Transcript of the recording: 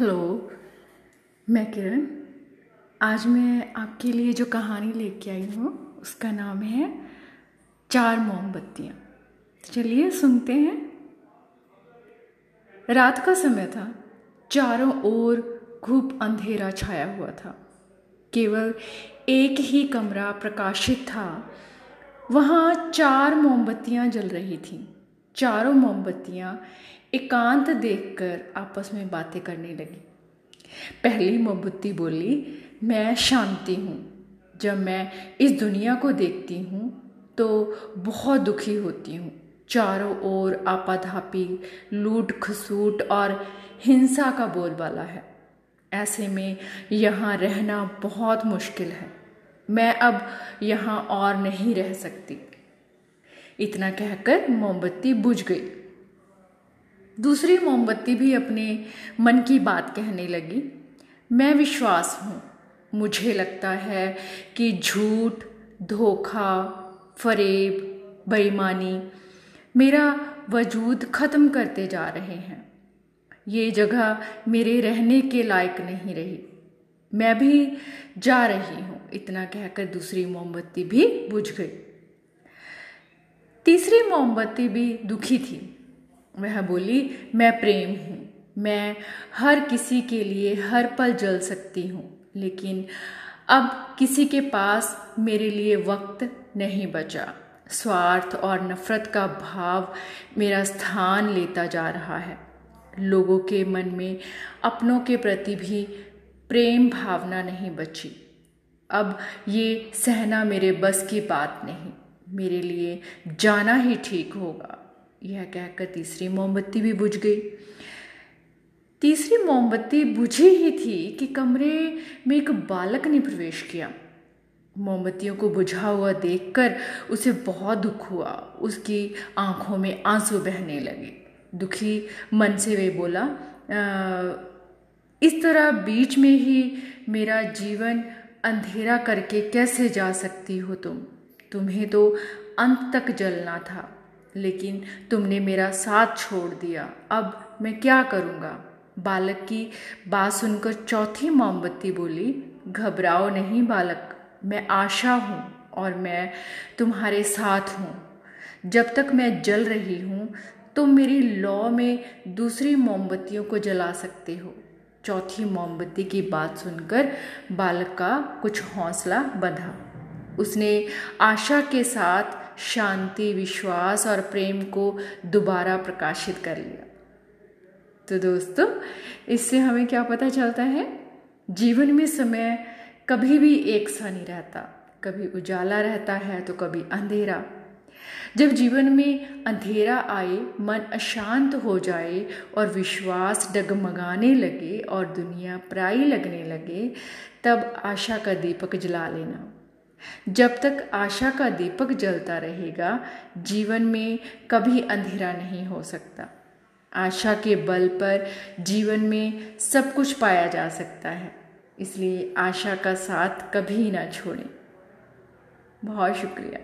Hello, मैं किरण। आज मैं आपके लिए जो कहानी लेके आई हूँ, उसका नाम है चार मोमबत्तियाँ। चलिए सुनते हैं। रात का समय था। चारों ओर खूब अंधेरा छाया हुआ था। केवल एक ही कमरा प्रकाशित था। वहाँ चार मोमबत्तियाँ जल रही थीं। चारों मोमबत्तियाँ एकांत देखकर आपस में बातें करने लगी। पहली मोमबत्ती बोली, मैं शांति हूँ। जब मैं इस दुनिया को देखती हूँ तो बहुत दुखी होती हूँ। चारों ओर आपाधापी लूट खसूट और हिंसा का बोलबाला है। ऐसे में यहाँ रहना बहुत मुश्किल है। मैं अब यहाँ और नहीं रह सकती। इतना कहकर मोमबत्ती बुझ गई। दूसरी मोमबत्ती भी अपने मन की बात कहने लगी। मैं विश्वास हूँ, मुझे लगता है कि झूठ, धोखा, फरेब, बेईमानी मेरा वजूद ख़त्म करते जा रहे हैं। ये जगह मेरे रहने के लायक नहीं रही। मैं भी जा रही हूँ, इतना कहकर दूसरी मोमबत्ती भी बुझ गई। तीसरी मोमबत्ती भी दुखी थी। वह बोली, मैं प्रेम हूँ। मैं हर किसी के लिए हर पल जल सकती हूँ। लेकिन अब किसी के पास मेरे लिए वक्त नहीं बचा। स्वार्थ और नफ़रत का भाव मेरा स्थान लेता जा रहा है। लोगों के मन में अपनों के प्रति भी प्रेम भावना नहीं बची। अब ये सहना मेरे बस की बात नहीं। मेरे लिए जाना ही ठीक होगा। यह कहकर तीसरी मोमबत्ती भी बुझ गई। तीसरी मोमबत्ती बुझी ही थी कि कमरे में एक बालक ने प्रवेश किया। मोमबत्तियों को बुझा हुआ देखकर उसे बहुत दुख हुआ। उसकी आँखों में आँसू बहने लगे। दुखी मन से वे बोला इस तरह बीच में ही मेरा जीवन अंधेरा करके कैसे जा सकती हो तुम? तुम्हें तो अंत तक जलना था, लेकिन तुमने मेरा साथ छोड़ दिया। अब मैं क्या करूँगा? बालक की बात सुनकर चौथी मोमबत्ती बोली, घबराओ नहीं बालक, मैं आशा हूँ और मैं तुम्हारे साथ हूँ। जब तक मैं जल रही हूँ, तुम मेरी लौ में दूसरी मोमबत्तियों को जला सकते हो। चौथी मोमबत्ती की बात सुनकर बालक का कुछ हौसला बंधा। उसने आशा के साथ शांति, विश्वास और प्रेम को दोबारा प्रकाशित कर लिया। तो दोस्तों, इससे हमें क्या पता चलता है? जीवन में समय कभी भी एक सा नहीं रहता। कभी उजाला रहता है तो कभी अंधेरा। जब जीवन में अंधेरा आए, मन अशांत हो जाए और विश्वास डगमगाने लगे और दुनिया प्राई लगने लगे, तब आशा का दीपक जला लेना। जब तक आशा का दीपक जलता रहेगा, जीवन में कभी अंधेरा नहीं हो सकता। आशा के बल पर जीवन में सब कुछ पाया जा सकता है, इसलिए आशा का साथ कभी ना छोड़ें। बहुत शुक्रिया।